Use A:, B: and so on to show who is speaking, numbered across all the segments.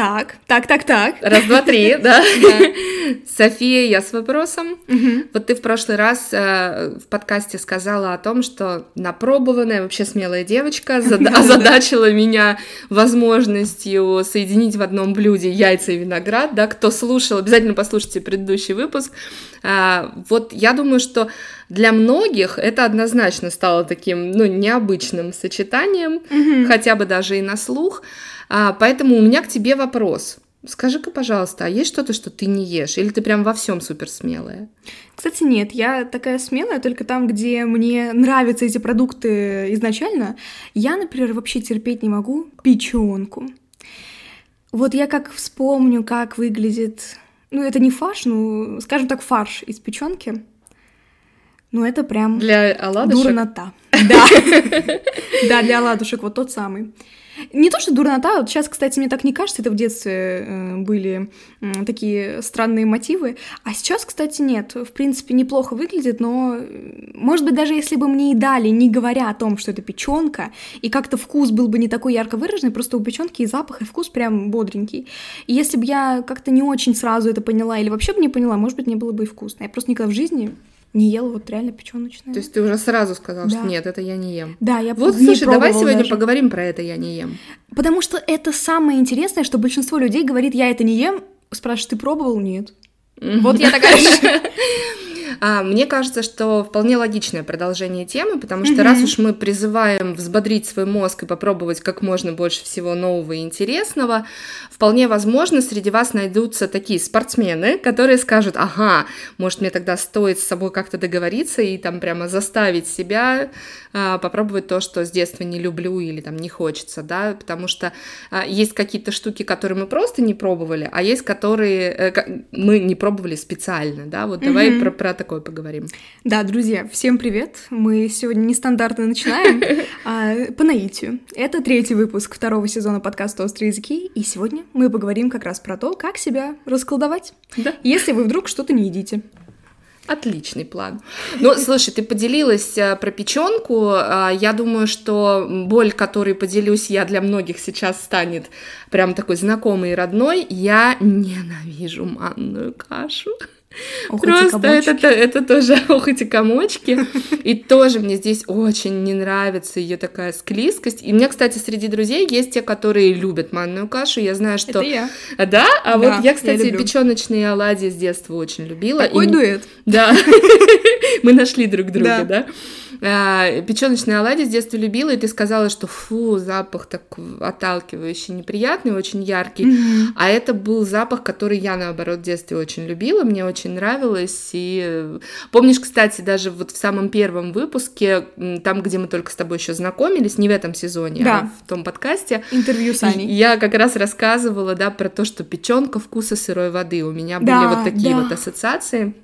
A: Так, так, так, так.
B: Раз, два, три, да? София, я с вопросом. Вот ты в прошлый раз э, в подкасте сказала о том, что напробованная, вообще смелая девочка озадачила меня возможностью соединить в одном блюде яйца и виноград, да, кто слушал, обязательно послушайте предыдущий выпуск. А, вот я думаю, что для многих это однозначно стало таким, ну, необычным сочетанием, хотя бы даже и на слух. А, поэтому у меня к тебе вопрос. Скажи-ка, пожалуйста, а есть что-то, что ты не ешь? Или ты прям во всем супер смелая?
A: Кстати, нет, я такая смелая только там, где мне нравятся эти продукты изначально. Я, например, вообще терпеть не могу печенку. Вот я как вспомню, как выглядит... Ну, это не фарш, ну, скажем так, фарш из печенки. Ну, это прям...
B: Для оладушек?
A: Дурнота. Да. Да, для оладушек, вот тот самый. Не то, что дурнота, вот сейчас, кстати, мне так не кажется, это в детстве э, были э, такие странные мотивы, а сейчас, кстати, нет, в принципе, неплохо выглядит, но, может быть, даже если бы мне и дали, не говоря о том, что это печенка, и как-то вкус был бы не такой ярко выраженный, просто у печенки и запах, и вкус прям бодренький. И если бы я как-то не очень сразу это поняла, или вообще бы не поняла, может быть, мне было бы и вкусно. Я просто никогда в жизни не ела вот реально печеночное.
B: То есть ты уже сразу сказала, да. что нет, это я не ем.
A: Да, я
B: Вот, слушай, давай сегодня даже. поговорим про это я не ем.
A: Потому что это самое интересное, что большинство людей говорит, я это не ем, спрашиваешь, ты пробовал? Нет. Вот я такая
B: А, мне кажется, что вполне логичное продолжение темы, потому что mm-hmm. раз уж мы призываем взбодрить свой мозг и попробовать как можно больше всего нового и интересного, вполне возможно, среди вас найдутся такие спортсмены, которые скажут, ага, может мне тогда стоит с собой как-то договориться и там прямо заставить себя а, попробовать то, что с детства не люблю или там не хочется, да, потому что а, есть какие-то штуки, которые мы просто не пробовали, а есть которые э, мы не пробовали специально, да, вот давай про, про такое поговорим.
A: Да, друзья, всем привет! Мы сегодня нестандартно начинаем а, по наитию. Это третий выпуск второго сезона подкаста «Острые языки», и сегодня мы поговорим как раз про то, как себя расколдовать, да. если вы вдруг что-то не едите.
B: Отличный план. Ну, слушай, ты поделилась а, про печенку. А, я думаю, что боль, которой поделюсь я для многих сейчас станет прям такой знакомой и родной. Я ненавижу манную кашу. Ох, Просто это, это тоже ох, эти комочки. И тоже мне здесь очень не нравится ее такая склизкость. И мне, кстати, среди друзей есть те, которые любят манную кашу. Я знаю, что...
A: Это я.
B: Да? А да, вот я, кстати, я печеночные оладьи с детства очень любила.
A: Такой и... дуэт.
B: Да. Мы нашли друг друга, да? А, печеночные оладьи с детства любила, и ты сказала, что фу, запах так отталкивающий, неприятный, очень яркий. Mm-hmm. А это был запах, который я, наоборот, в детстве очень любила, мне очень нравилось. И помнишь, кстати, даже вот в самом первом выпуске, там, где мы только с тобой еще знакомились, не в этом сезоне, а да. а в том подкасте.
A: Интервью с Аней.
B: Я как раз рассказывала, да, про то, что печенка вкуса сырой воды. У меня да, были вот такие да. вот ассоциации.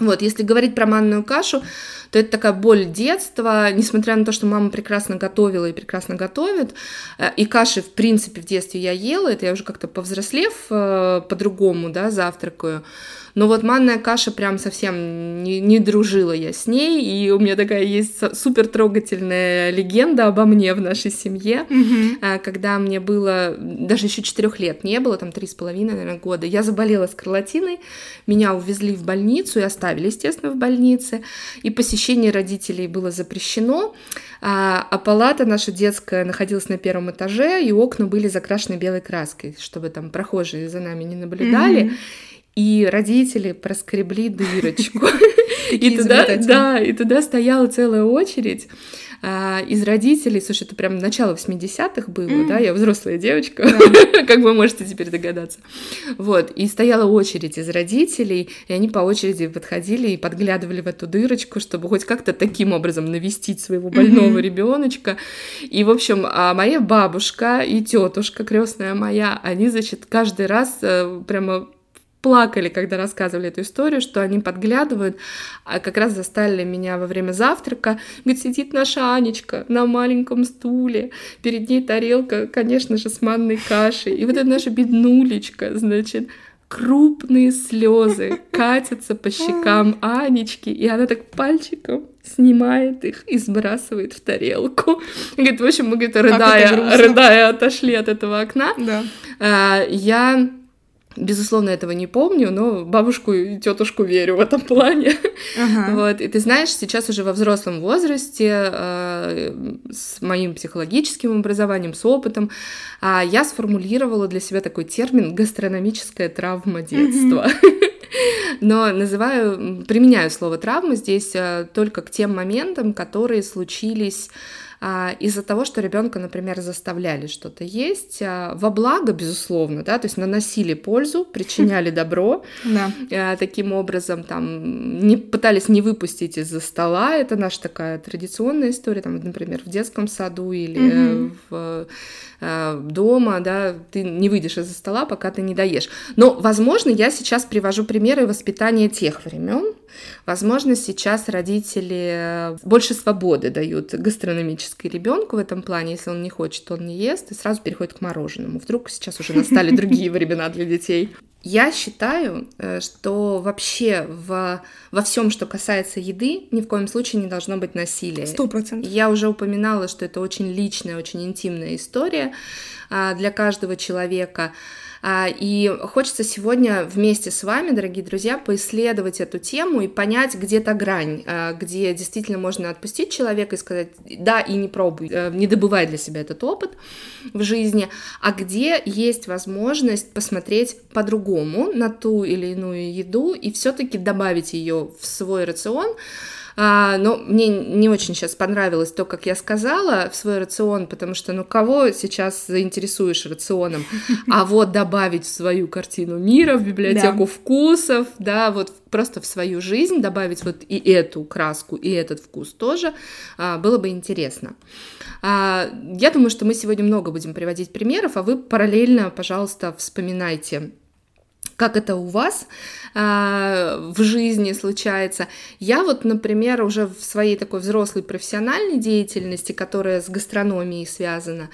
B: Вот, если говорить про манную кашу, то это такая боль детства, несмотря на то, что мама прекрасно готовила и прекрасно готовит, э, и каши, в принципе, в детстве я ела, это я уже как-то повзрослев э, по-другому, да, завтракаю, но вот манная каша прям совсем не, не дружила я с ней, и у меня такая есть супер трогательная легенда обо мне в нашей семье, mm-hmm. когда мне было, даже еще четырех лет не было, там три с половиной, наверное, года, я заболела скарлатиной, меня увезли в больницу и оставили, естественно, в больнице, и посещение родителей было запрещено, а, а палата наша детская находилась на первом этаже, и окна были закрашены белой краской, чтобы там прохожие за нами не наблюдали. Mm-hmm и родители проскребли дырочку. И туда, да, и туда стояла целая очередь а, из родителей. Слушай, это прям начало 80-х было, да, я взрослая девочка, как вы можете теперь догадаться. Вот, и стояла очередь из родителей, и они по очереди подходили и подглядывали в эту дырочку, чтобы хоть как-то таким образом навестить своего больного ребеночка. И, в общем, а моя бабушка и тетушка крестная моя, они, значит, каждый раз э, прямо плакали, когда рассказывали эту историю, что они подглядывают, а как раз застали меня во время завтрака. Говорит, сидит наша Анечка на маленьком стуле, перед ней тарелка, конечно же, с манной кашей. И вот эта наша беднулечка, значит, крупные слезы катятся по щекам Анечки, и она так пальчиком снимает их и сбрасывает в тарелку. Говорит, в общем, мы, говорит, рыдая, рыдая отошли от этого окна.
A: Да.
B: А, я Безусловно, этого не помню, но бабушку и тетушку верю в этом плане. Ага. Вот. И ты знаешь, сейчас уже во взрослом возрасте, э, с моим психологическим образованием, с опытом, э, я сформулировала для себя такой термин гастрономическая травма детства. Но называю, применяю слово травма здесь э, только к тем моментам, которые случились а, из-за того, что ребенка, например, заставляли что-то есть, а, во благо, безусловно, да, то есть наносили пользу, причиняли добро, а, таким образом там не пытались не выпустить из-за стола, это наша такая традиционная история, там, например, в детском саду или в дома, да, ты не выйдешь из-за стола, пока ты не доешь. Но, возможно, я сейчас привожу примеры воспитания тех времен, Возможно, сейчас родители больше свободы дают гастрономической ребенку в этом плане. Если он не хочет, он не ест и сразу переходит к мороженому. Вдруг сейчас уже настали другие времена для детей. Я считаю, э, что вообще в, во всем, что касается еды, ни в коем случае не должно быть насилия.
A: Сто процентов.
B: Я уже упоминала, что это очень личная, очень интимная история а, для каждого человека. А, и хочется сегодня вместе с вами, дорогие друзья, поисследовать эту тему и понять, где то грань, а, где действительно можно отпустить человека и сказать, да, и не пробуй, э, не добывай для себя этот опыт в жизни, а где есть возможность посмотреть по-другому на ту или иную еду и все-таки добавить ее в свой рацион, а, но мне не очень сейчас понравилось то, как я сказала в свой рацион, потому что, ну, кого сейчас заинтересуешь рационом? А вот добавить в свою картину мира, в библиотеку да. вкусов, да, вот просто в свою жизнь добавить вот и эту краску, и этот вкус тоже, а, было бы интересно. А, я думаю, что мы сегодня много будем приводить примеров, а вы параллельно, пожалуйста, вспоминайте как это у вас э, в жизни случается. Я вот, например, уже в своей такой взрослой профессиональной деятельности, которая с гастрономией связана,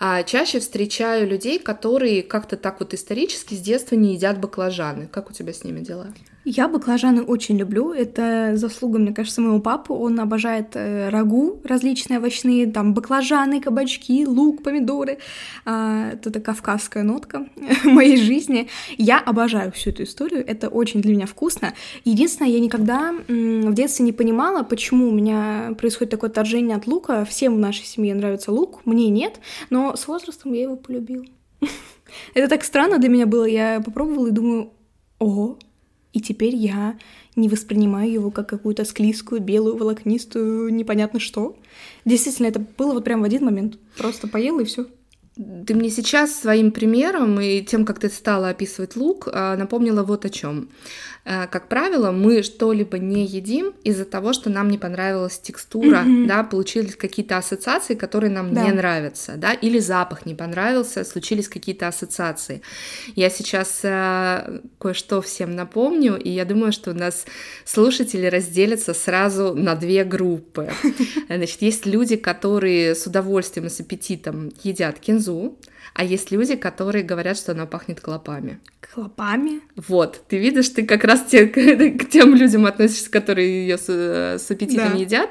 B: э, чаще встречаю людей, которые как-то так вот исторически с детства не едят баклажаны. Как у тебя с ними дела?
A: Я баклажаны очень люблю. Это заслуга, мне кажется, моего папы. Он обожает э, рагу различные овощные, там баклажаны, кабачки, лук, помидоры. А, это кавказская нотка моей жизни. Я обожаю всю эту историю. Это очень для меня вкусно. Единственное, я никогда в детстве не понимала, почему у меня происходит такое отторжение от лука. Всем в нашей семье нравится лук, мне нет, но с возрастом я его полюбила. Это так странно для меня было. Я попробовала и думаю, ого, и теперь я не воспринимаю его как какую-то склизкую, белую, волокнистую, непонятно что. Действительно, это было вот прям в один момент. Просто поела и все.
B: Ты мне сейчас своим примером и тем, как ты стала описывать лук, а, напомнила вот о чем. Э, как правило, мы что-либо не едим из-за того, что нам не понравилась текстура, mm-hmm. да, получились какие-то ассоциации, которые нам да. не нравятся, да, или запах не понравился, случились какие-то ассоциации. Я сейчас э, кое-что всем напомню, и я думаю, что у нас слушатели разделятся сразу на две группы. Значит, есть люди, которые с удовольствием и с аппетитом едят кинзу, а есть люди, которые говорят, что она пахнет клопами.
A: Клопами?
B: Вот, ты видишь, ты как раз те, к тем людям относишься, которые ее с, с аппетитом да. едят.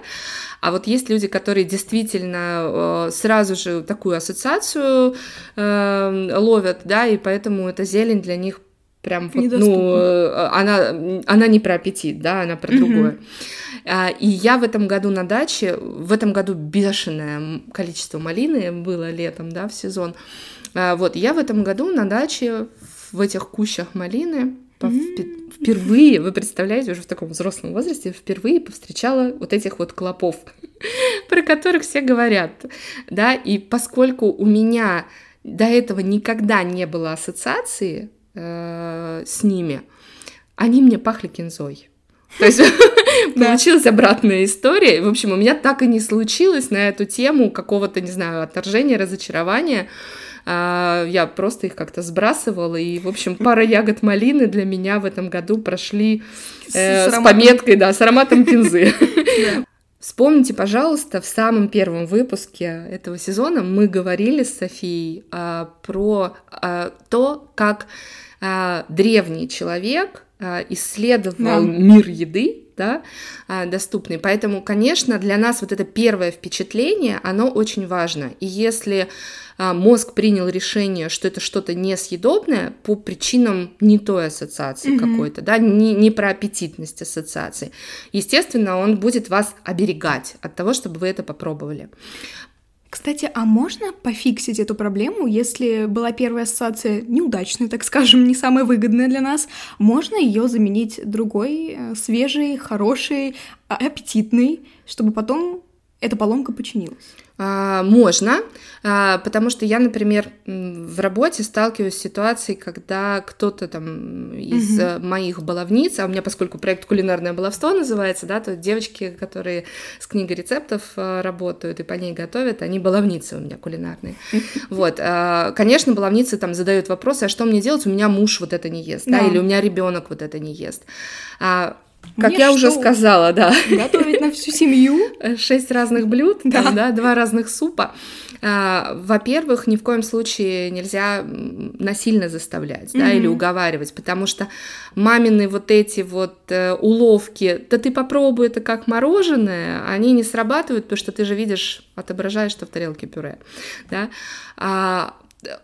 B: А вот есть люди, которые действительно э, сразу же такую ассоциацию э, ловят, да, и поэтому эта зелень для них прям вот, ну, э, она, она не про аппетит, да, она про другое. А, и я в этом году на даче, в этом году бешеное количество малины было летом, да, в сезон. А, вот, я в этом году на даче в этих кущах малины mm-hmm. впервые, вы представляете, уже в таком взрослом возрасте, впервые повстречала вот этих вот клопов, про которых все говорят, да, и поскольку у меня до этого никогда не было ассоциации э, с ними, они мне пахли кинзой. То есть получилась обратная история. В общем, у меня так и не случилось на эту тему какого-то, не знаю, отторжения, разочарования. А, я просто их как-то сбрасывала, и, в общем, пара ягод малины для меня в этом году прошли э, с, с пометкой, да, с ароматом кинзы. Вспомните, пожалуйста, в самом первом выпуске этого сезона мы говорили с Софией а, про а, то, как древний человек э, исследовал да. мир еды, да, э, доступный. Поэтому, конечно, для нас вот это первое впечатление, оно очень важно. И если мозг принял решение, что это что-то несъедобное по причинам не той ассоциации mm-hmm. какой-то, да, не, не про аппетитность ассоциации, естественно, он будет вас оберегать от того, чтобы вы это попробовали.
A: Кстати, а можно пофиксить эту проблему, если была первая ассоциация неудачная, так скажем, не самая выгодная для нас? Можно ее заменить другой, э, свежей, хорошей, а, аппетитной, чтобы потом эта поломка починилась?
B: А, можно, а, потому что я, например, в работе сталкиваюсь с ситуацией, когда кто-то там из угу. моих баловниц, а у меня, поскольку проект «Кулинарное баловство» называется, да, то девочки, которые с книгой рецептов а, работают и по ней готовят, они баловницы у меня кулинарные. Вот, конечно, баловницы там задают вопросы, а что мне делать, у меня муж вот это не ест, да, или у меня ребенок вот это не ест. Как Мне я что? уже сказала, да.
A: Готовить на всю семью.
B: Шесть разных блюд, да. Там, да, два разных супа. А, во-первых, ни в коем случае нельзя насильно заставлять, mm-hmm. да, или уговаривать, потому что мамины вот эти вот э, уловки, да ты попробуй это как мороженое, они не срабатывают, потому что ты же видишь, отображаешь, что в тарелке пюре, да. А,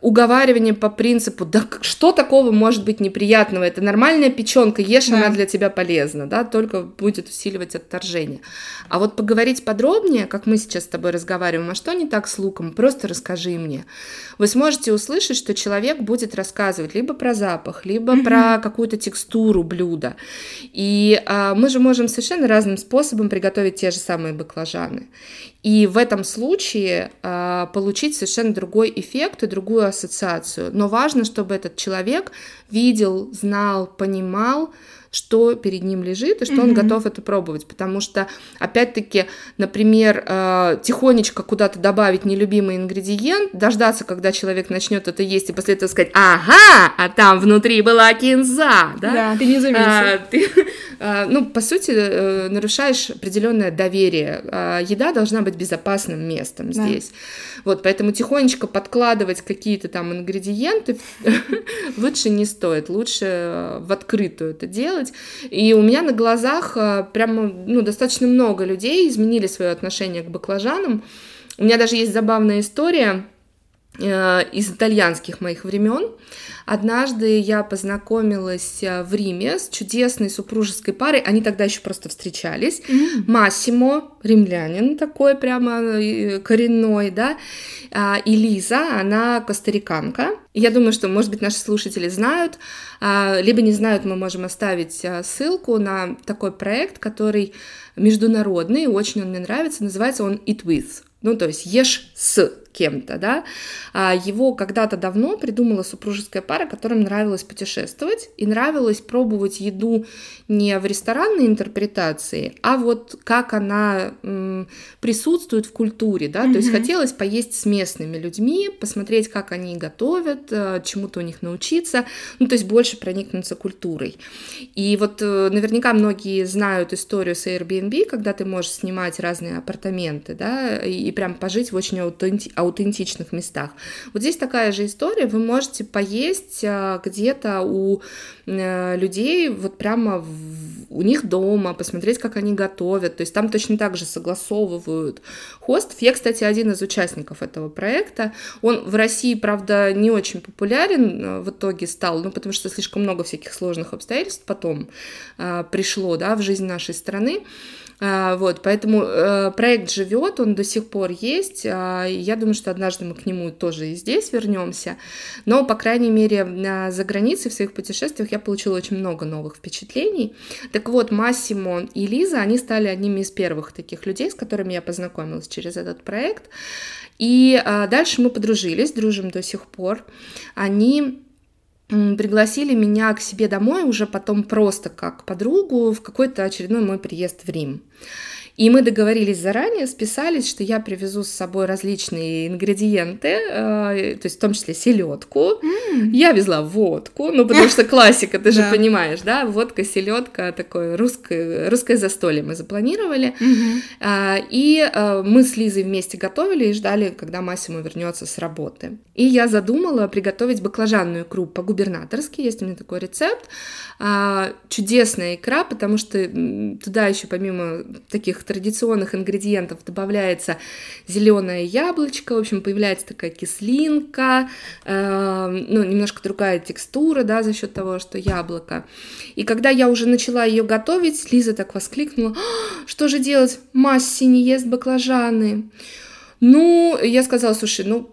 B: уговаривание по принципу, да что такого может быть неприятного, это нормальная печенка, ешь, да. она для тебя полезна, да, только будет усиливать отторжение. А вот поговорить подробнее, как мы сейчас с тобой разговариваем, а что не так с луком, просто расскажи мне. Вы сможете услышать, что человек будет рассказывать либо про запах, либо mm-hmm. про какую-то текстуру блюда. И а, мы же можем совершенно разным способом приготовить те же самые баклажаны. И в этом случае э, получить совершенно другой эффект и другую ассоциацию. Но важно, чтобы этот человек видел, знал, понимал, что перед ним лежит и что mm-hmm. он готов это пробовать. Потому что, опять-таки, например, э, тихонечко куда-то добавить нелюбимый ингредиент, дождаться, когда человек начнет это есть, и после этого сказать, ага, а там внутри была кинза, да?
A: Да, ты не заметил. А, ты,
B: а, ну, по сути, э, нарушаешь определенное доверие. А, еда должна быть безопасным местом да. здесь. Вот, поэтому тихонечко подкладывать какие-то там ингредиенты лучше не стоит, лучше э, в открытую это делать. И у меня на глазах э, прямо, ну, достаточно много людей изменили свое отношение к баклажанам. У меня даже есть забавная история из итальянских моих времен. Однажды я познакомилась э, в Риме с чудесной супружеской парой. Они тогда еще просто встречались. Mm-hmm. Массимо, римлянин такой прямо э, коренной, да, а, и Лиза, она костариканка. Я думаю, что, может быть, наши слушатели знают, а, либо не знают, мы можем оставить э, ссылку на такой проект, который международный, очень он мне нравится, называется он Eat With. Ну, то есть ешь с кем-то, да. А его когда-то давно придумала супружеская пара, которым нравилось путешествовать и нравилось пробовать еду не в ресторанной интерпретации, а вот как она м, присутствует в культуре, да, mm-hmm. то есть хотелось поесть с местными людьми, посмотреть, как они готовят, э, чему-то у них научиться, ну, то есть больше проникнуться культурой. И вот э, наверняка многие знают историю с Airbnb, когда ты можешь снимать разные апартаменты, да, и прям пожить в очень аутентичном аутентичных местах. Вот здесь такая же история, вы можете поесть а, где-то у э, людей, вот прямо в, у них дома, посмотреть, как они готовят, то есть там точно так же согласовывают хостов. Я, кстати, один из участников этого проекта, он в России, правда, не очень популярен э, в итоге стал, ну, потому что слишком много всяких сложных обстоятельств потом э, пришло, да, в жизнь нашей страны, а, вот, поэтому э, проект живет, он до сих пор есть. А, я думаю, что однажды мы к нему тоже и здесь вернемся. Но, по крайней мере, за границей в своих путешествиях я получила очень много новых впечатлений. Так вот, Массимо и Лиза, они стали одними из первых таких людей, с которыми я познакомилась через этот проект. И а, дальше мы подружились, дружим до сих пор. Они пригласили меня к себе домой уже потом просто как подругу в какой-то очередной мой приезд в Рим. И мы договорились заранее, списались, что я привезу с собой различные ингредиенты, э, то есть в том числе селедку. Mm. Я везла водку, ну потому что классика, ты же понимаешь, да, водка, селедка, такое русское, русское застолье мы запланировали. Mm-hmm. И э, мы с Лизой вместе готовили и ждали, когда Массимо вернется с работы. И я задумала приготовить баклажанную икру по-губернаторски, есть у меня такой рецепт. А, чудесная икра, потому что туда еще помимо таких традиционных ингредиентов добавляется зеленое яблочко, в общем, появляется такая кислинка, э, ну, немножко другая текстура, да, за счет того, что яблоко. И когда я уже начала ее готовить, Лиза так воскликнула, «А, что же делать, Масси не ест баклажаны. Ну, я сказала, слушай, ну,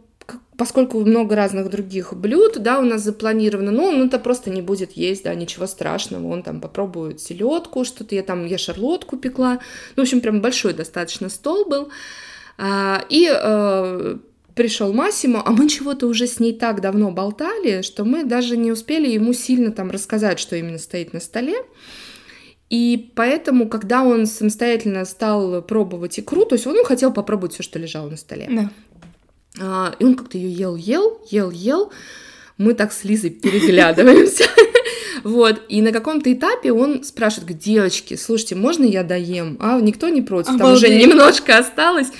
B: поскольку много разных других блюд, да, у нас запланировано, ну, он это просто не будет есть, да, ничего страшного, он там попробует селедку, что-то я там, я шарлотку пекла, ну, в общем, прям большой достаточно стол был, а, и э, пришел Массимо, а мы чего-то уже с ней так давно болтали, что мы даже не успели ему сильно там рассказать, что именно стоит на столе, и поэтому, когда он самостоятельно стал пробовать икру, то есть он хотел попробовать все, что лежало на столе. Да. А, и он как-то ее ел, ел, ел, ел. Мы так с Лизой переглядываемся. Вот, и на каком-то этапе он спрашивает, девочки, слушайте, можно я доем? А никто не против, там уже немножко осталось.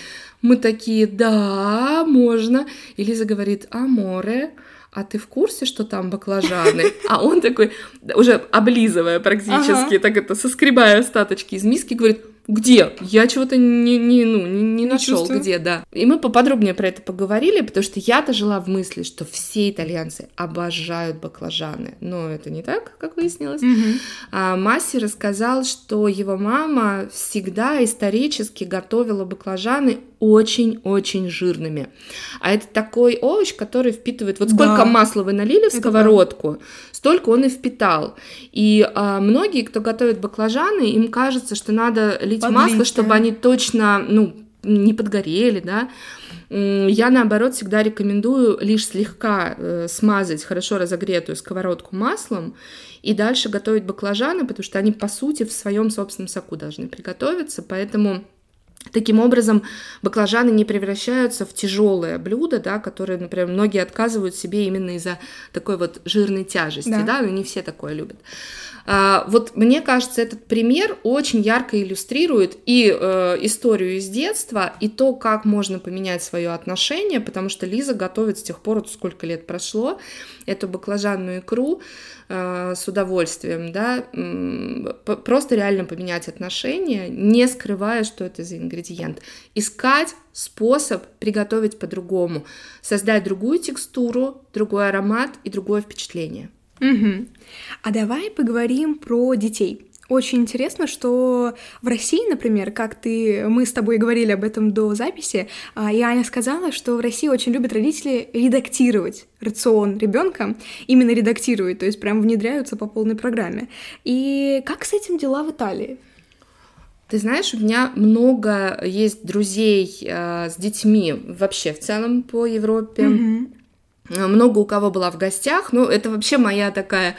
B: Мы такие, да, можно. И Лиза говорит, а море? а ты в курсе, что там баклажаны? А он такой, уже облизывая практически, ага. так это, соскребая остаточки из миски, говорит, где? Я чего-то не, не, ну, не, не нашел, где, да. И мы поподробнее про это поговорили, потому что я-то жила в мысли, что все итальянцы обожают баклажаны. Но это не так, как выяснилось. Mm-hmm. А Масси рассказал, что его мама всегда исторически готовила баклажаны очень-очень жирными. А это такой овощ, который впитывает... Вот сколько да. масла вы налили в сковородку, это столько он и впитал. И а, многие, кто готовит баклажаны, им кажется, что надо лить Подлить, масло, чтобы они точно, ну, не подгорели, да. Я, наоборот, всегда рекомендую лишь слегка э, смазать хорошо разогретую сковородку маслом и дальше готовить баклажаны, потому что они, по сути, в своем собственном соку должны приготовиться, поэтому Таким образом, баклажаны не превращаются в тяжелое блюдо, да, которые, например, многие отказывают себе именно из-за такой вот жирной тяжести, да, да но не все такое любят. А, вот мне кажется, этот пример очень ярко иллюстрирует и э, историю из детства, и то, как можно поменять свое отношение, потому что Лиза готовит с тех пор, вот сколько лет прошло, эту баклажанную икру э, с удовольствием, да, просто реально поменять отношения, не скрывая, что это за ингредиент. Искать способ приготовить по-другому, создать другую текстуру, другой аромат и другое впечатление.
A: Угу. А давай поговорим про детей. Очень интересно, что в России, например, как ты, мы с тобой говорили об этом до записи, а, и Аня сказала, что в России очень любят родители редактировать рацион ребенка, именно редактируют, то есть прям внедряются по полной программе. И как с этим дела в Италии?
B: Ты знаешь, у меня много есть друзей э, с детьми вообще в целом по Европе. Mm-hmm. Много у кого была в гостях. Ну, это вообще моя такая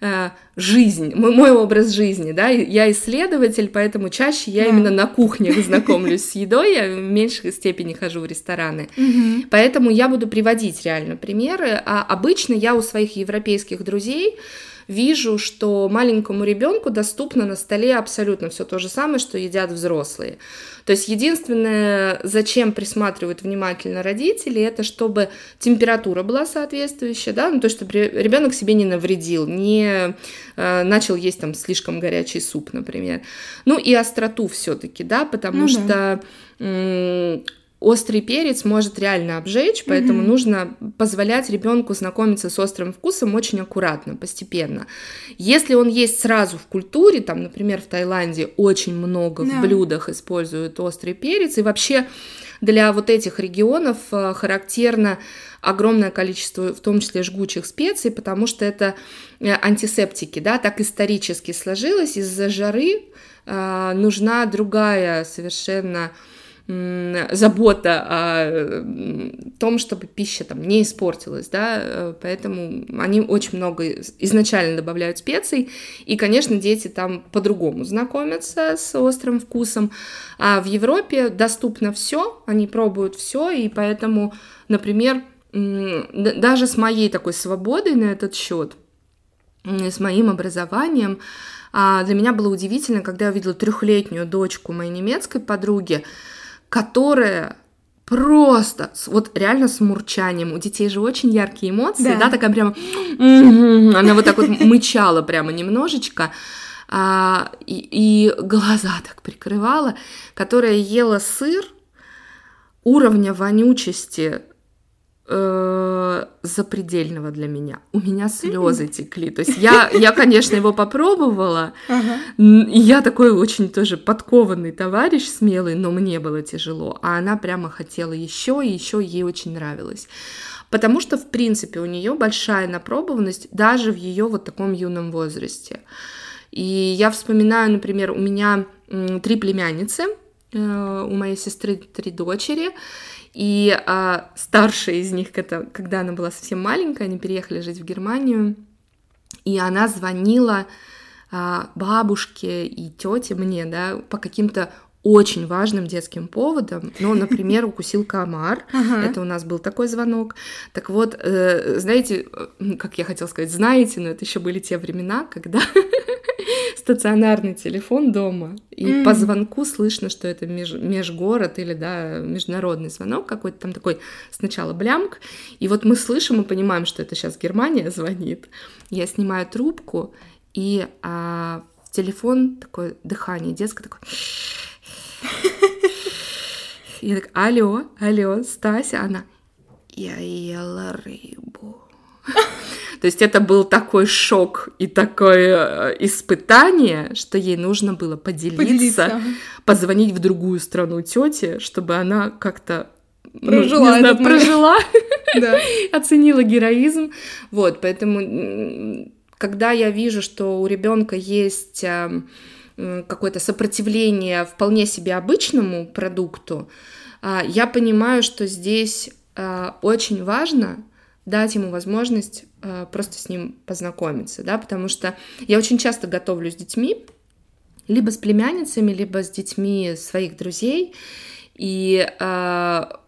B: э, жизнь, мой, мой образ жизни, да, я исследователь, поэтому чаще я да. именно на кухнях знакомлюсь с едой, я в меньшей степени хожу в рестораны, угу. поэтому я буду приводить реально примеры, а обычно я у своих европейских друзей вижу, что маленькому ребенку доступно на столе абсолютно все то же самое, что едят взрослые. То есть единственное, зачем присматривают внимательно родители, это чтобы температура была соответствующая, да, ну то, чтобы ребенок себе не навредил, не э, начал есть там слишком горячий суп, например. Ну и остроту все-таки, да, потому ну, что да острый перец может реально обжечь, поэтому mm-hmm. нужно позволять ребенку знакомиться с острым вкусом очень аккуратно, постепенно. Если он есть сразу в культуре, там, например, в Таиланде очень много yeah. в блюдах используют острый перец, и вообще для вот этих регионов э, характерно огромное количество, в том числе жгучих специй, потому что это э, антисептики, да, так исторически сложилось, из-за жары э, нужна другая совершенно забота о том, чтобы пища там не испортилась, да, э, поэтому они очень много изначально добавляют специй, и, конечно, дети там по-другому знакомятся с острым вкусом, а в Европе доступно все, они пробуют все, и поэтому, например, даже с моей такой свободой на этот счет, с моим образованием, а, для меня было удивительно, когда я увидела трехлетнюю дочку моей немецкой подруги, которая просто, вот реально с мурчанием. У детей же очень яркие эмоции, да, да такая прямо... Она вот так вот мычала прямо немножечко. А, и, и глаза так прикрывала, которая ела сыр уровня вонючести э, запредельного для меня. У меня слезы текли. То есть я, я конечно, его попробовала. Ага. И я такой очень тоже подкованный товарищ, смелый, но мне было тяжело. А она прямо хотела еще, и еще ей очень нравилось. Потому что, в принципе, у нее большая напробованность даже в ее вот таком юном возрасте. И я вспоминаю, например, у меня три племянницы, э, у моей сестры три дочери, и а, старшая из них, это, когда она была совсем маленькая, они переехали жить в Германию, и она звонила а, бабушке и тете мне, да, по каким-то очень важным детским поводом. Ну, например, укусил комар. Ага. Это у нас был такой звонок. Так вот, э, знаете, э, как я хотела сказать, знаете, но это еще были те времена, когда стационарный телефон дома, и mm. по звонку слышно, что это меж, межгород или, да, международный звонок какой-то там такой сначала блямк, и вот мы слышим и понимаем, что это сейчас Германия звонит. Я снимаю трубку, и а, телефон такое дыхание детское такое... Я так, алло, алло, Стася, она, я ела рыбу. То есть это был такой шок и такое э, испытание, что ей нужно было поделиться, поделиться. позвонить в другую страну тете, чтобы она как-то прожила, ну, знаю, прожила оценила героизм. Вот, поэтому когда я вижу, что у ребенка есть эм, какое-то сопротивление вполне себе обычному продукту, а, я понимаю, что здесь э, очень важно дать ему возможность э, просто с ним познакомиться, да, потому что я очень часто готовлю с детьми, либо с племянницами, либо с детьми своих друзей, и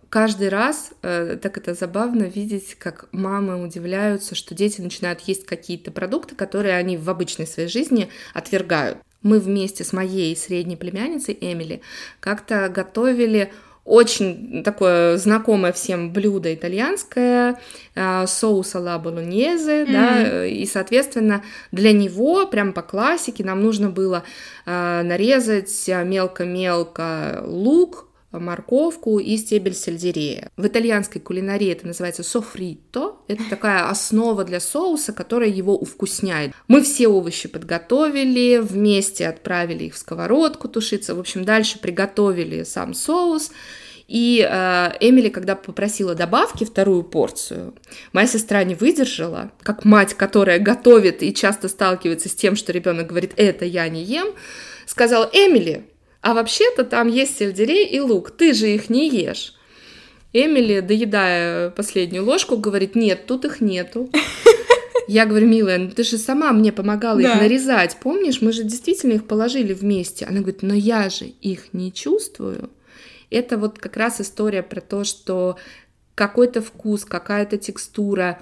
B: каждый раз так это забавно видеть, как мамы удивляются, что дети начинают есть какие-то продукты, которые они в обычной своей жизни отвергают. Мы вместе с моей средней племянницей Эмили как-то готовили очень такое знакомое всем блюдо итальянское, э, соус ала болоньезе, mm-hmm. да, и, соответственно, для него, прям по классике, нам нужно было э, нарезать мелко-мелко лук, морковку и стебель сельдерея. В итальянской кулинарии это называется софрито. Это такая основа для соуса, которая его увкусняет. Мы все овощи подготовили, вместе отправили их в сковородку тушиться. В общем, дальше приготовили сам соус. И э, Эмили, когда попросила добавки, вторую порцию, моя сестра не выдержала, как мать, которая готовит и часто сталкивается с тем, что ребенок говорит, это я не ем, сказала, Эмили, а вообще-то там есть сельдерей и лук, ты же их не ешь. Эмили, доедая последнюю ложку, говорит, нет, тут их нету. Я говорю, милая, ну ты же сама мне помогала да. их нарезать, помнишь? Мы же действительно их положили вместе. Она говорит, но я же их не чувствую. Это вот как раз история про то, что какой-то вкус, какая-то текстура,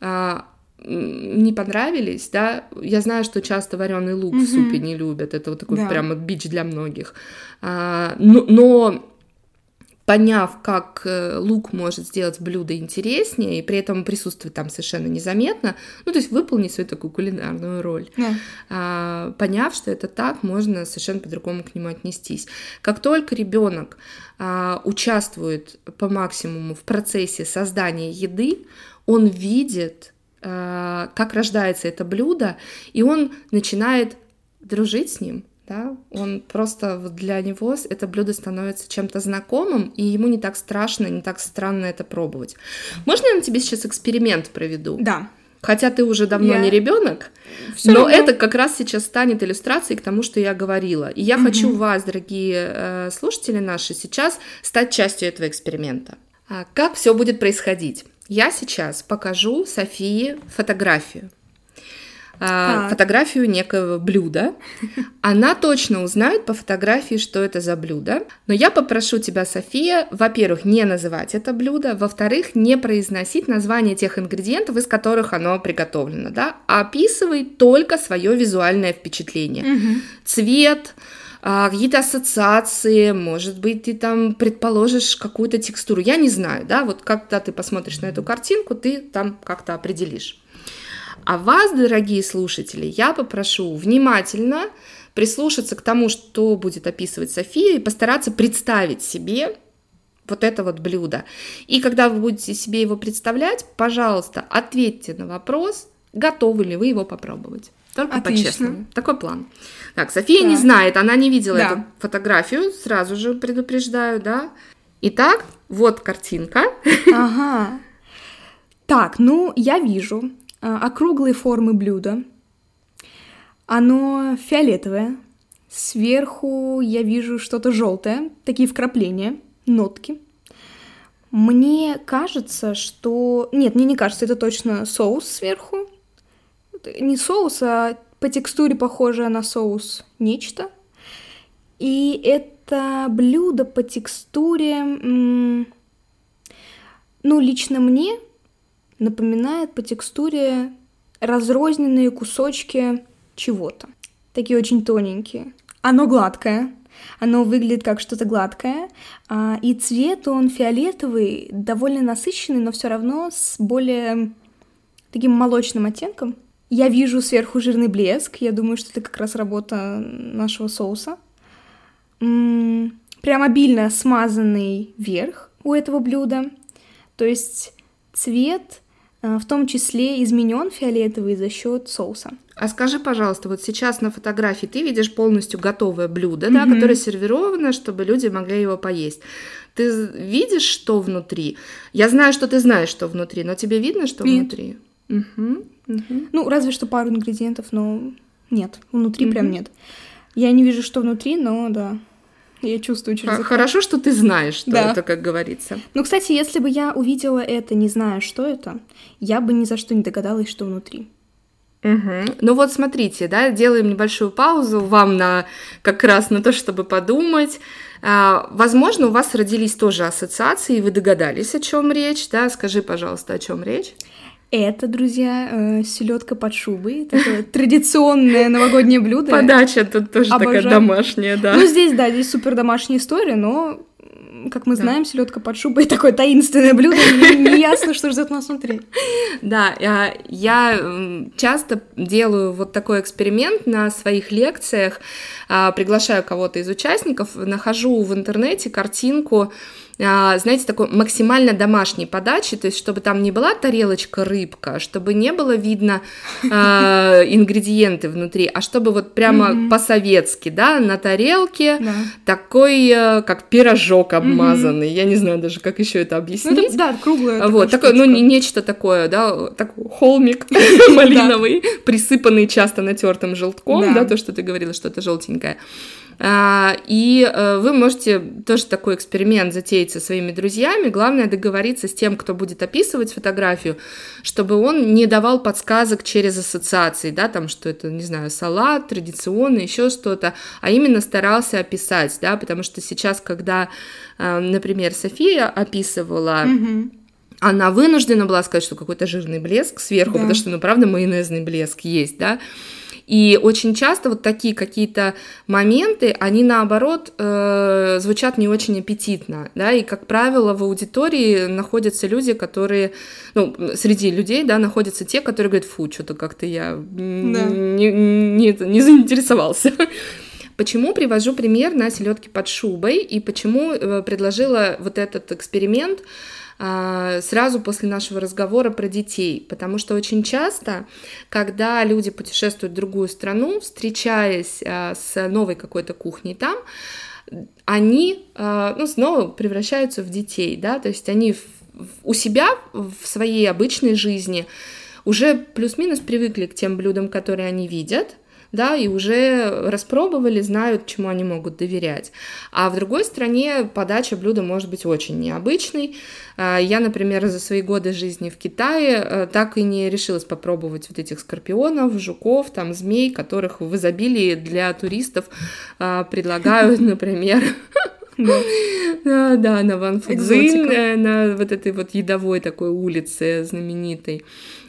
B: а, не понравились, да, я знаю, что часто вареный лук mm-hmm. в супе не любят, это вот такой да. прямо бич для многих, а, но, но поняв, как э, лук может сделать блюдо интереснее, и при этом присутствовать там совершенно незаметно, ну, то есть выполнить свою такую кулинарную роль, yeah. а, поняв, что это так, можно совершенно по-другому к нему отнестись. Как только ребенок а, участвует по максимуму в процессе создания еды, он видит как рождается это блюдо, и он начинает дружить с ним, да, он просто для него это блюдо становится чем-то знакомым, и ему не так страшно, не так странно это пробовать. Можно я на тебе сейчас эксперимент проведу?
A: Да.
B: Хотя ты уже давно я... не ребенок, но равно. это как раз сейчас станет иллюстрацией к тому, что я говорила. И я угу. хочу вас, дорогие э, слушатели наши, сейчас стать частью этого эксперимента. А как все будет происходить? Я сейчас покажу Софии фотографию. А, фотографию некого блюда. Она точно узнает по фотографии, что это за блюдо. Но я попрошу тебя, София, во-первых, не называть это блюдо, во-вторых, не произносить название тех ингредиентов, из которых оно приготовлено, да, а описывай только свое визуальное впечатление. Угу. Цвет, какие-то ассоциации, может быть, ты там предположишь какую-то текстуру, я не знаю, да, вот когда ты посмотришь на эту картинку, ты там как-то определишь. А вас, дорогие слушатели, я попрошу внимательно прислушаться к тому, что будет описывать София, и постараться представить себе вот это вот блюдо. И когда вы будете себе его представлять, пожалуйста, ответьте на вопрос, готовы ли вы его попробовать. Только по-честному. Такой план. Так, София да. не знает, она не видела да. эту фотографию, сразу же предупреждаю, да. Итак, вот картинка.
A: Ага. Так, ну, я вижу а, округлой формы блюда. Оно фиолетовое. Сверху я вижу что-то желтое, такие вкрапления, нотки. Мне кажется, что... Нет, мне не кажется, это точно соус сверху. Не соус, а по текстуре похожее на соус нечто. И это блюдо по текстуре... Ну, лично мне напоминает по текстуре разрозненные кусочки чего-то. Такие очень тоненькие. Оно гладкое, оно выглядит как что-то гладкое, а, и цвет он фиолетовый, довольно насыщенный, но все равно с более таким молочным оттенком. Я вижу сверху жирный блеск, я думаю, что это как раз работа нашего соуса. М-м, прям обильно смазанный верх у этого блюда, то есть цвет Э, в том числе изменен фиолетовый за счет соуса.
B: А скажи, пожалуйста, вот сейчас на фотографии ты видишь полностью готовое блюдо, mm-hmm. да, которое сервировано, чтобы люди могли его поесть. Ты видишь, что внутри? Я знаю, что ты знаешь, что внутри, но тебе видно, что нет. внутри?
A: Угу, угу. Ну, разве что пару ингредиентов, но нет, внутри угу. прям нет. Я не вижу, что внутри, но да. Я чувствую через
B: это. Хорошо, что ты знаешь, что да. это, как говорится.
A: Ну, кстати, если бы я увидела это, не зная, что это, я бы ни за что не догадалась, что внутри.
B: Угу. Ну вот смотрите, да, делаем небольшую паузу вам на как раз на то, чтобы подумать. А, возможно, у вас родились тоже ассоциации, и вы догадались, о чем речь, да? Скажи, пожалуйста, о чем речь.
A: Это, друзья, э, селедка под шубой. Такое традиционное новогоднее блюдо.
B: Подача тут тоже Обожаю. такая домашняя, да.
A: Ну, здесь, да, здесь супер домашняя история, но как мы знаем, да. селедка под шубой такое таинственное блюдо, не ясно, что ждет нас внутри.
B: Да, я часто делаю вот такой эксперимент на своих лекциях, а, приглашаю кого-то из участников, нахожу в интернете картинку а, знаете, такой максимально домашней подачи, то есть чтобы там не была тарелочка рыбка, чтобы не было видно э, ингредиенты внутри, а чтобы вот прямо по-советски, да, на тарелке такой, э, как пирожок обмазанный, я не знаю даже, как еще это объяснить. Ну, это,
A: да, круглое.
B: Вот, такое, ну, не, нечто такое, да, такой холмик малиновый, присыпанный часто натертым желтком, да, то, что ты говорила, что это желтенькое. А, и э, вы можете тоже такой эксперимент затеять со своими друзьями. Главное договориться с тем, кто будет описывать фотографию, чтобы он не давал подсказок через ассоциации, да, там, что это, не знаю, салат, традиционный, еще что-то, а именно старался описать, да, потому что сейчас, когда, э, например, София описывала mm-hmm она вынуждена была сказать, что какой-то жирный блеск сверху, да. потому что, ну, правда, майонезный блеск есть, да. И очень часто вот такие какие-то моменты, они наоборот э, звучат не очень аппетитно, да, и, как правило, в аудитории находятся люди, которые, ну, среди людей, да, находятся те, которые говорят, фу, что-то как-то я да. не, не, не заинтересовался. Почему привожу пример на селедке под шубой и почему э, предложила вот этот эксперимент? А, сразу после нашего разговора про детей, потому что очень часто, когда люди путешествуют в другую страну, встречаясь а, с новой какой-то кухней там, они а, ну, снова превращаются в детей, да, то есть они у себя в своей обычной жизни уже плюс-минус привыкли к тем блюдам, которые они видят, да, и уже распробовали, знают, чему они могут доверять. А в другой стране подача блюда может быть очень необычной. А, я, например, за свои годы жизни в Китае э, так и не решилась попробовать вот этих скорпионов, жуков, там, змей, которых в изобилии для туристов а, предлагают, например, да, да, на Ван Фудзин, э, на вот этой вот едовой такой улице знаменитой.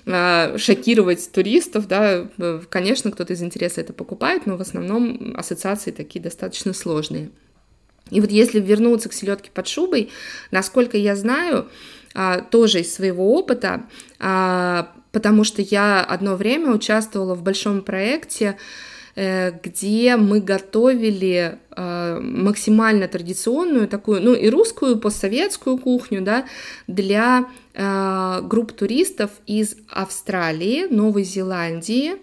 B: А, шокировать туристов, да, конечно, кто-то из интереса это покупает, но в основном ассоциации такие достаточно сложные. И вот если вернуться к селедке под шубой, насколько я знаю, а, тоже из своего опыта, а, потому что я одно время участвовала в большом проекте, э, где мы готовили максимально традиционную такую, ну и русскую, постсоветскую кухню, да, для Э, групп туристов из Австралии, Новой Зеландии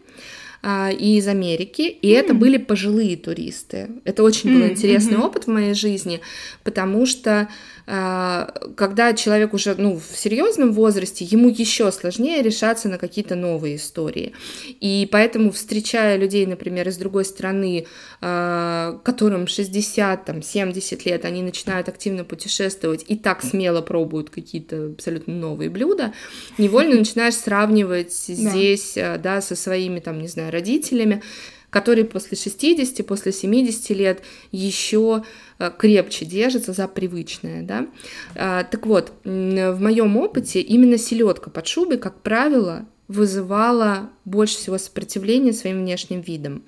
B: э, и из Америки, и mm. это были пожилые туристы. Это очень mm. был интересный mm-hmm. опыт в моей жизни, потому что а, когда человек уже ну, в серьезном возрасте, ему еще сложнее решаться на какие-то новые истории. И поэтому, встречая людей, например, из другой страны, а, которым 60, там, 70 лет, они начинают активно путешествовать и так смело пробуют какие-то абсолютно новые блюда, невольно начинаешь сравнивать здесь, да, да со своими, там, не знаю, родителями, которые после 60, после 70 лет еще э, крепче держатся за привычное, да. А, так вот, в моем опыте именно селедка под шубой, как правило, вызывала больше всего сопротивления своим внешним видом.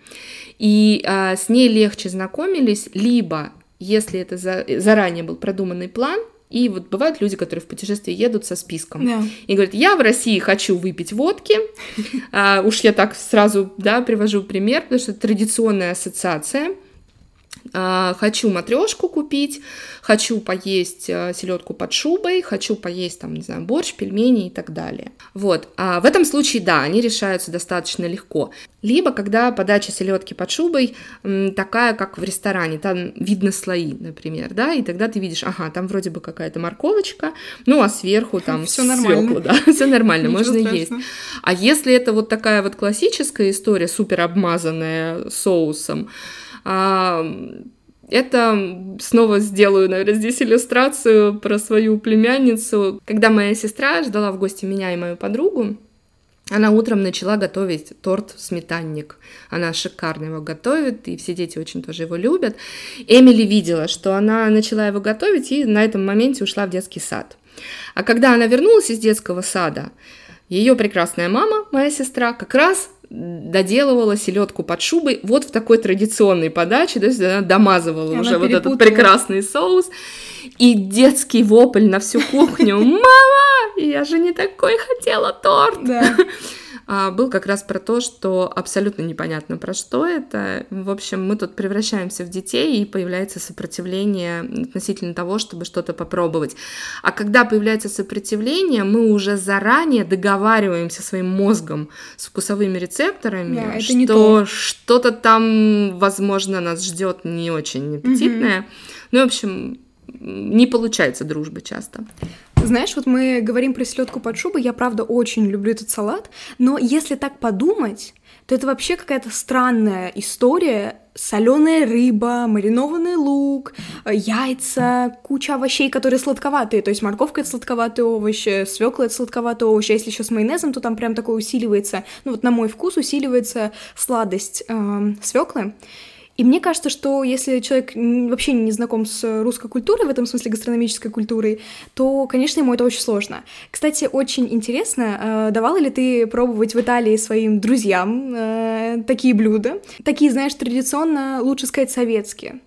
B: И а, с ней легче знакомились, либо если это за, заранее был продуманный план, и вот бывают люди, которые в путешествие едут со списком. Да. И говорят, я в России хочу выпить водки. А, уж я так сразу, да, привожу пример, потому что это традиционная ассоциация. А, хочу матрешку купить, хочу поесть а, селедку под шубой, хочу поесть там, не знаю, борщ, пельмени и так далее. Вот, а в этом случае, да, они решаются достаточно легко. Либо, когда подача селедки под шубой такая, как в ресторане, там видно слои, например, да, и тогда ты видишь, ага, там вроде бы какая-то морковочка, ну, а сверху там все нормально, да, все нормально, можно есть. А если это вот такая вот классическая история, супер обмазанная соусом, это снова сделаю, наверное, здесь иллюстрацию про свою племянницу. Когда моя сестра ждала в гости меня и мою подругу, она утром начала готовить торт сметанник. Она шикарно его готовит, и все дети очень тоже его любят. Эмили видела, что она начала его готовить, и на этом моменте ушла в детский сад. А когда она вернулась из детского сада, ее прекрасная мама, моя сестра, как раз доделывала селедку под шубой вот в такой традиционной подаче, то есть она домазывала она уже вот этот прекрасный соус, и детский вопль на всю кухню «Мама, я же не такой хотела торт!» да. А, был как раз про то, что абсолютно непонятно про что это. В общем, мы тут превращаемся в детей, и появляется сопротивление относительно того, чтобы что-то попробовать. А когда появляется сопротивление, мы уже заранее договариваемся своим мозгом с вкусовыми рецепторами, да, что что-то там, возможно, нас ждет не очень аппетитное. Угу. Ну, в общем, не получается дружбы часто.
A: Знаешь, вот мы говорим про селедку под шубой, я правда очень люблю этот салат, но если так подумать, то это вообще какая-то странная история. Соленая рыба, маринованный лук, яйца, куча овощей, которые сладковатые. То есть морковка это сладковатый овощ, свекла это сладковатый овощ. А если еще с майонезом, то там прям такое усиливается, ну вот на мой вкус усиливается сладость э, свеклы. И мне кажется, что если человек вообще не знаком с русской культурой, в этом смысле гастрономической культурой, то, конечно, ему это очень сложно. Кстати, очень интересно, э, давала ли ты пробовать в Италии своим друзьям э, такие блюда? Такие, знаешь, традиционно, лучше сказать, советские.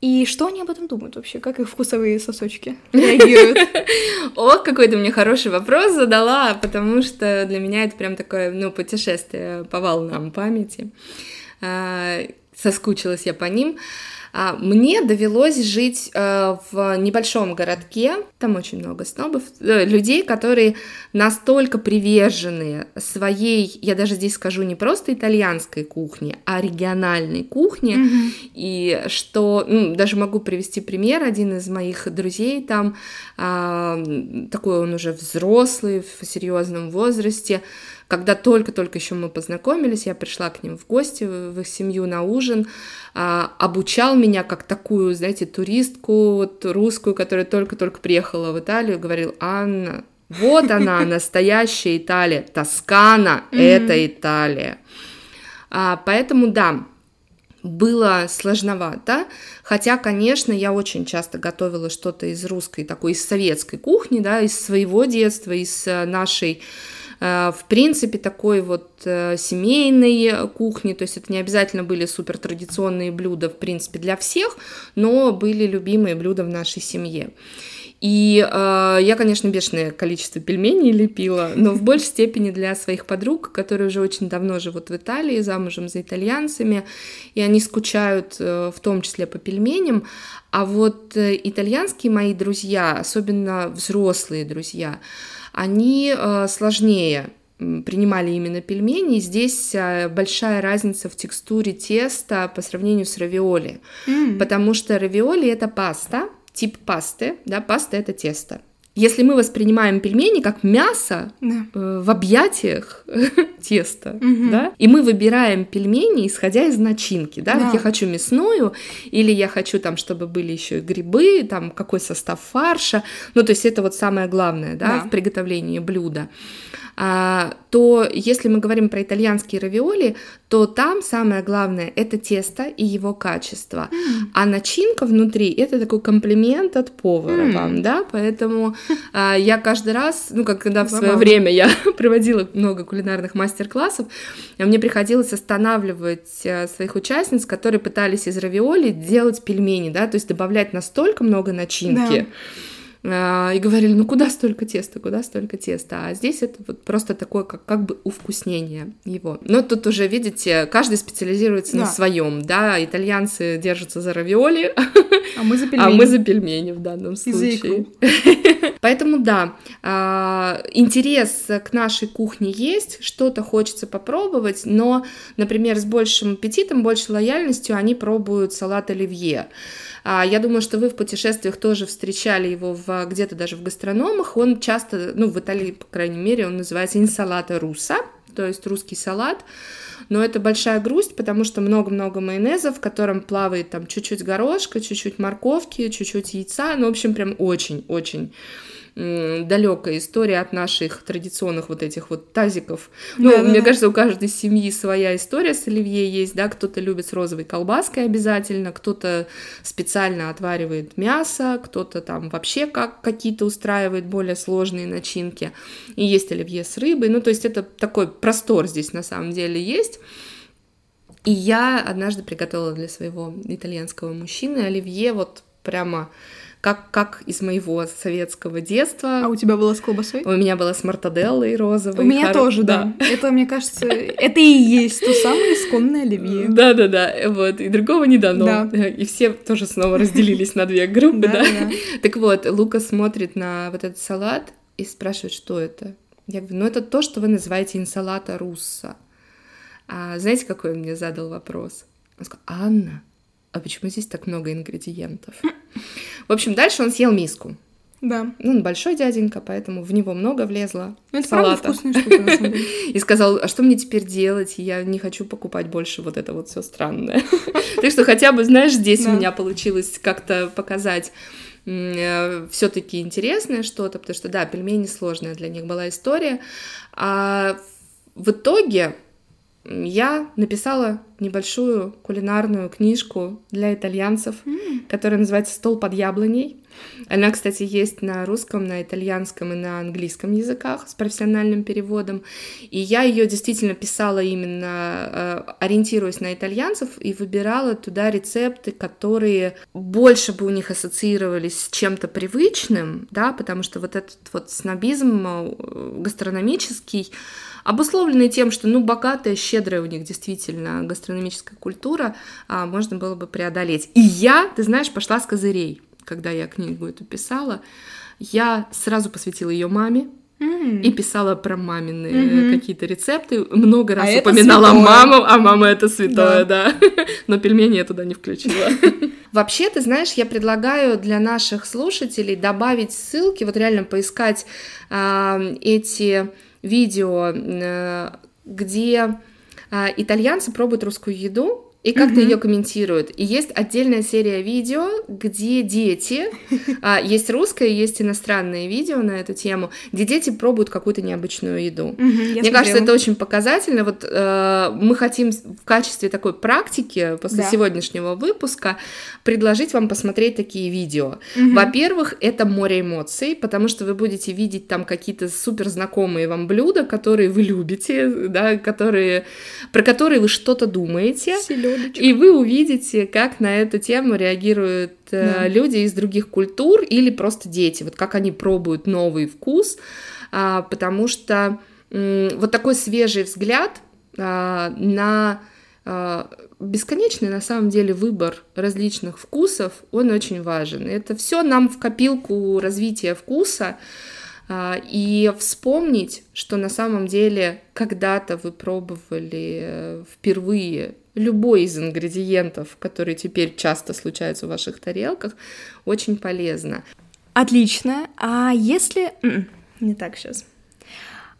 A: И что они об этом думают вообще? Как их вкусовые сосочки реагируют?
B: О, какой ты мне хороший вопрос задала, потому что для меня это прям такое, ну, путешествие по волнам памяти а, соскучилась я по ним. А, мне довелось жить э, в небольшом городке, там очень много снобов, э, людей, которые настолько привержены своей, я даже здесь скажу не просто итальянской кухне, а региональной кухне, mm-hmm. и что, ну, даже могу привести пример, один из моих друзей там, а, такой он уже взрослый, в серьезном возрасте, когда только-только еще мы познакомились, я пришла к ним в гости, в их семью на ужин, а, обучал меня как такую, знаете, туристку вот, русскую, которая только-только приехала в Италию, говорил, Анна, вот она, настоящая Италия, Тоскана, это Италия. А, поэтому да, было сложновато, хотя, конечно, я очень часто готовила что-то из русской, такой из советской кухни, да, из своего детства, из э, нашей в принципе, такой вот э, семейной кухни, то есть это не обязательно были супер традиционные блюда, в принципе, для всех, но были любимые блюда в нашей семье. И э, я, конечно, бешеное количество пельменей лепила, но в большей степени для своих подруг, которые уже очень давно живут в Италии, замужем за итальянцами, и они скучают э, в том числе по пельменям. А вот э, итальянские мои друзья, особенно взрослые друзья, они э, сложнее принимали именно пельмени. Здесь э, большая разница в текстуре теста по сравнению с равиоли, mm. потому что равиоли это паста, тип пасты, да, паста это тесто. Если мы воспринимаем пельмени как мясо да. э, в объятиях теста, угу. да, и мы выбираем пельмени, исходя из начинки, да, да. Вот я хочу мясную, или я хочу там, чтобы были еще и грибы, там какой состав фарша, ну то есть это вот самое главное, да, да. в приготовлении блюда то если мы говорим про итальянские равиоли, то там самое главное это тесто и его качество, mm. а начинка внутри это такой комплимент от повара mm. вам, да, поэтому а, я каждый раз, ну как когда в свое время я проводила много кулинарных мастер-классов, мне приходилось останавливать а, своих участниц, которые пытались из равиоли делать пельмени, да, то есть добавлять настолько много начинки. Да а, и говорили, ну куда столько теста, куда столько теста, а здесь это вот просто такое, как, как бы увкуснение его. Но тут уже, видите, каждый специализируется да. на своем, да, итальянцы держатся за равиоли,
A: а мы за пельмени,
B: а мы за пельмени в данном случае. Поэтому да, а, интерес к нашей кухне есть, что-то хочется попробовать, но, например, с большим аппетитом, большей лояльностью они пробуют салат оливье. А, я думаю, что вы в путешествиях тоже встречали его в, где-то даже в гастрономах. Он часто, ну, в Италии, по крайней мере, он называется инсалата руса, то есть русский салат. Но это большая грусть, потому что много-много майонеза, в котором плавает там чуть-чуть горошка, чуть-чуть морковки, чуть-чуть яйца. Ну, в общем, прям очень-очень далекая история от наших традиционных вот этих вот тазиков. Ну, да, мне да. кажется, у каждой семьи своя история с оливье есть, да, кто-то любит с розовой колбаской обязательно, кто-то специально отваривает мясо, кто-то там вообще как какие-то устраивает более сложные начинки. И есть оливье с рыбой, ну, то есть это такой простор здесь на самом деле есть. И я однажды приготовила для своего итальянского мужчины оливье вот прямо как, как из моего советского детства.
A: А у тебя было с колбасой?
B: У меня было с мартаделлой розовой.
A: У меня хор... тоже, да. да. Это, мне кажется, это и есть то самое исконное оливье.
B: Да-да-да, вот, и другого не дано. Да. И все тоже снова разделились на две группы, да. Так вот, Лука смотрит на вот этот салат и спрашивает, что это. Я говорю, ну это то, что вы называете инсалата русса. А знаете, какой он мне задал вопрос? Он сказал, Анна, а почему здесь так много ингредиентов? В общем, дальше он съел миску.
A: Да.
B: Ну, он большой дяденька, поэтому в него много влезло.
A: Ну, это салата. правда вкусная штука, на самом деле.
B: И сказал, а что мне теперь делать? Я не хочу покупать больше вот это вот все странное. Так что хотя бы, знаешь, здесь у меня получилось как-то показать э, все-таки интересное что-то, потому что, да, пельмени сложная для них была история. А в итоге я написала небольшую кулинарную книжку для итальянцев, mm. которая называется «Стол под яблоней». Она, кстати, есть на русском, на итальянском и на английском языках с профессиональным переводом. И я ее действительно писала именно э, ориентируясь на итальянцев и выбирала туда рецепты, которые больше бы у них ассоциировались с чем-то привычным, да, потому что вот этот вот снобизм э, гастрономический, обусловленный тем, что, ну, богатая, щедрая у них действительно гастрономическая культура, а, можно было бы преодолеть. И я, ты знаешь, пошла с козырей, когда я книгу эту писала. Я сразу посвятила ее маме, Mm. И писала про мамины mm-hmm. какие-то рецепты. Много раз а упоминала маму, а мама это святое, да. да. Но пельмени я туда не включила. Вообще, ты знаешь, я предлагаю для наших слушателей добавить ссылки, вот реально поискать э, эти видео, э, где э, итальянцы пробуют русскую еду, и как-то mm-hmm. ее комментируют. И есть отдельная серия видео, где дети, а, есть русское, есть иностранные видео на эту тему, где дети пробуют какую-то необычную еду. Mm-hmm, Мне кажется, это очень показательно. Вот э, мы хотим в качестве такой практики после да. сегодняшнего выпуска предложить вам посмотреть такие видео. Mm-hmm. Во-первых, это море эмоций, потому что вы будете видеть там какие-то супер знакомые вам блюда, которые вы любите, да, которые про которые вы что-то думаете. И вы увидите, как на эту тему реагируют э, да. люди из других культур или просто дети, вот как они пробуют новый вкус, а, потому что вот такой свежий взгляд а, на а, бесконечный на самом деле выбор различных вкусов, он очень важен. Это все нам в копилку развития вкуса, и вспомнить, что на самом деле когда-то вы пробовали э, впервые любой из ингредиентов, которые теперь часто случаются в ваших тарелках, очень полезно.
A: Отлично. А если... Не так сейчас.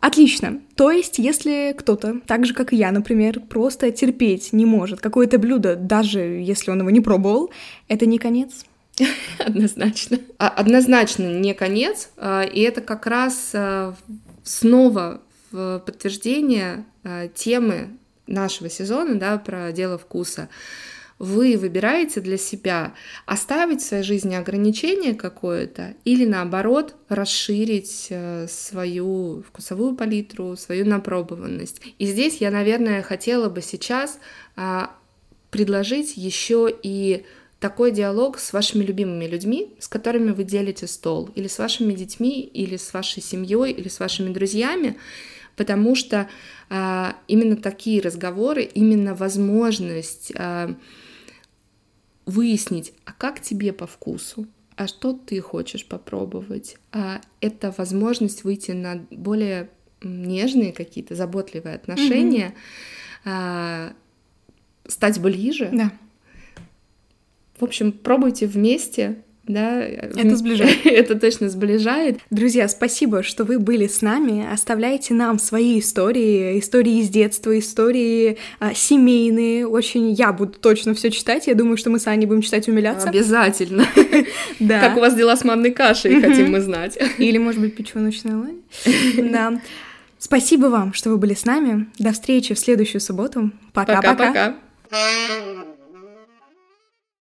A: Отлично. То есть, если кто-то, так же как и я, например, просто терпеть не может какое-то блюдо, даже если он его не пробовал, это не конец?
B: Однозначно. А, однозначно не конец. А, и это как раз а, снова в подтверждение темы нашего сезона, да, про дело вкуса, вы выбираете для себя оставить в своей жизни ограничение какое-то или наоборот расширить э, свою вкусовую палитру, свою напробованность. И здесь я, наверное, хотела бы сейчас а, предложить еще и такой диалог с вашими любимыми людьми, с которыми вы делите стол, или с вашими детьми, или с вашей семьей, или с вашими друзьями, потому что а, именно такие разговоры, именно возможность а, выяснить, а как тебе по вкусу, а что ты хочешь попробовать, а это возможность выйти на более нежные какие-то заботливые отношения, mm-hmm. а, стать ближе.
A: Да.
B: В общем, пробуйте вместе, да.
A: Это сближает.
B: Это точно сближает.
A: Друзья, спасибо, что вы были с нами. Оставляйте нам свои истории, истории из детства, истории а, семейные. Очень я буду точно все читать. Я думаю, что мы с Аней будем читать умиляться.
B: Обязательно. Да. Как у вас дела с манной кашей, хотим мы знать.
A: Или, может быть, печёночная лань. Да. Спасибо вам, что вы были с нами. До встречи в следующую субботу. Пока-пока.
B: Пока-пока.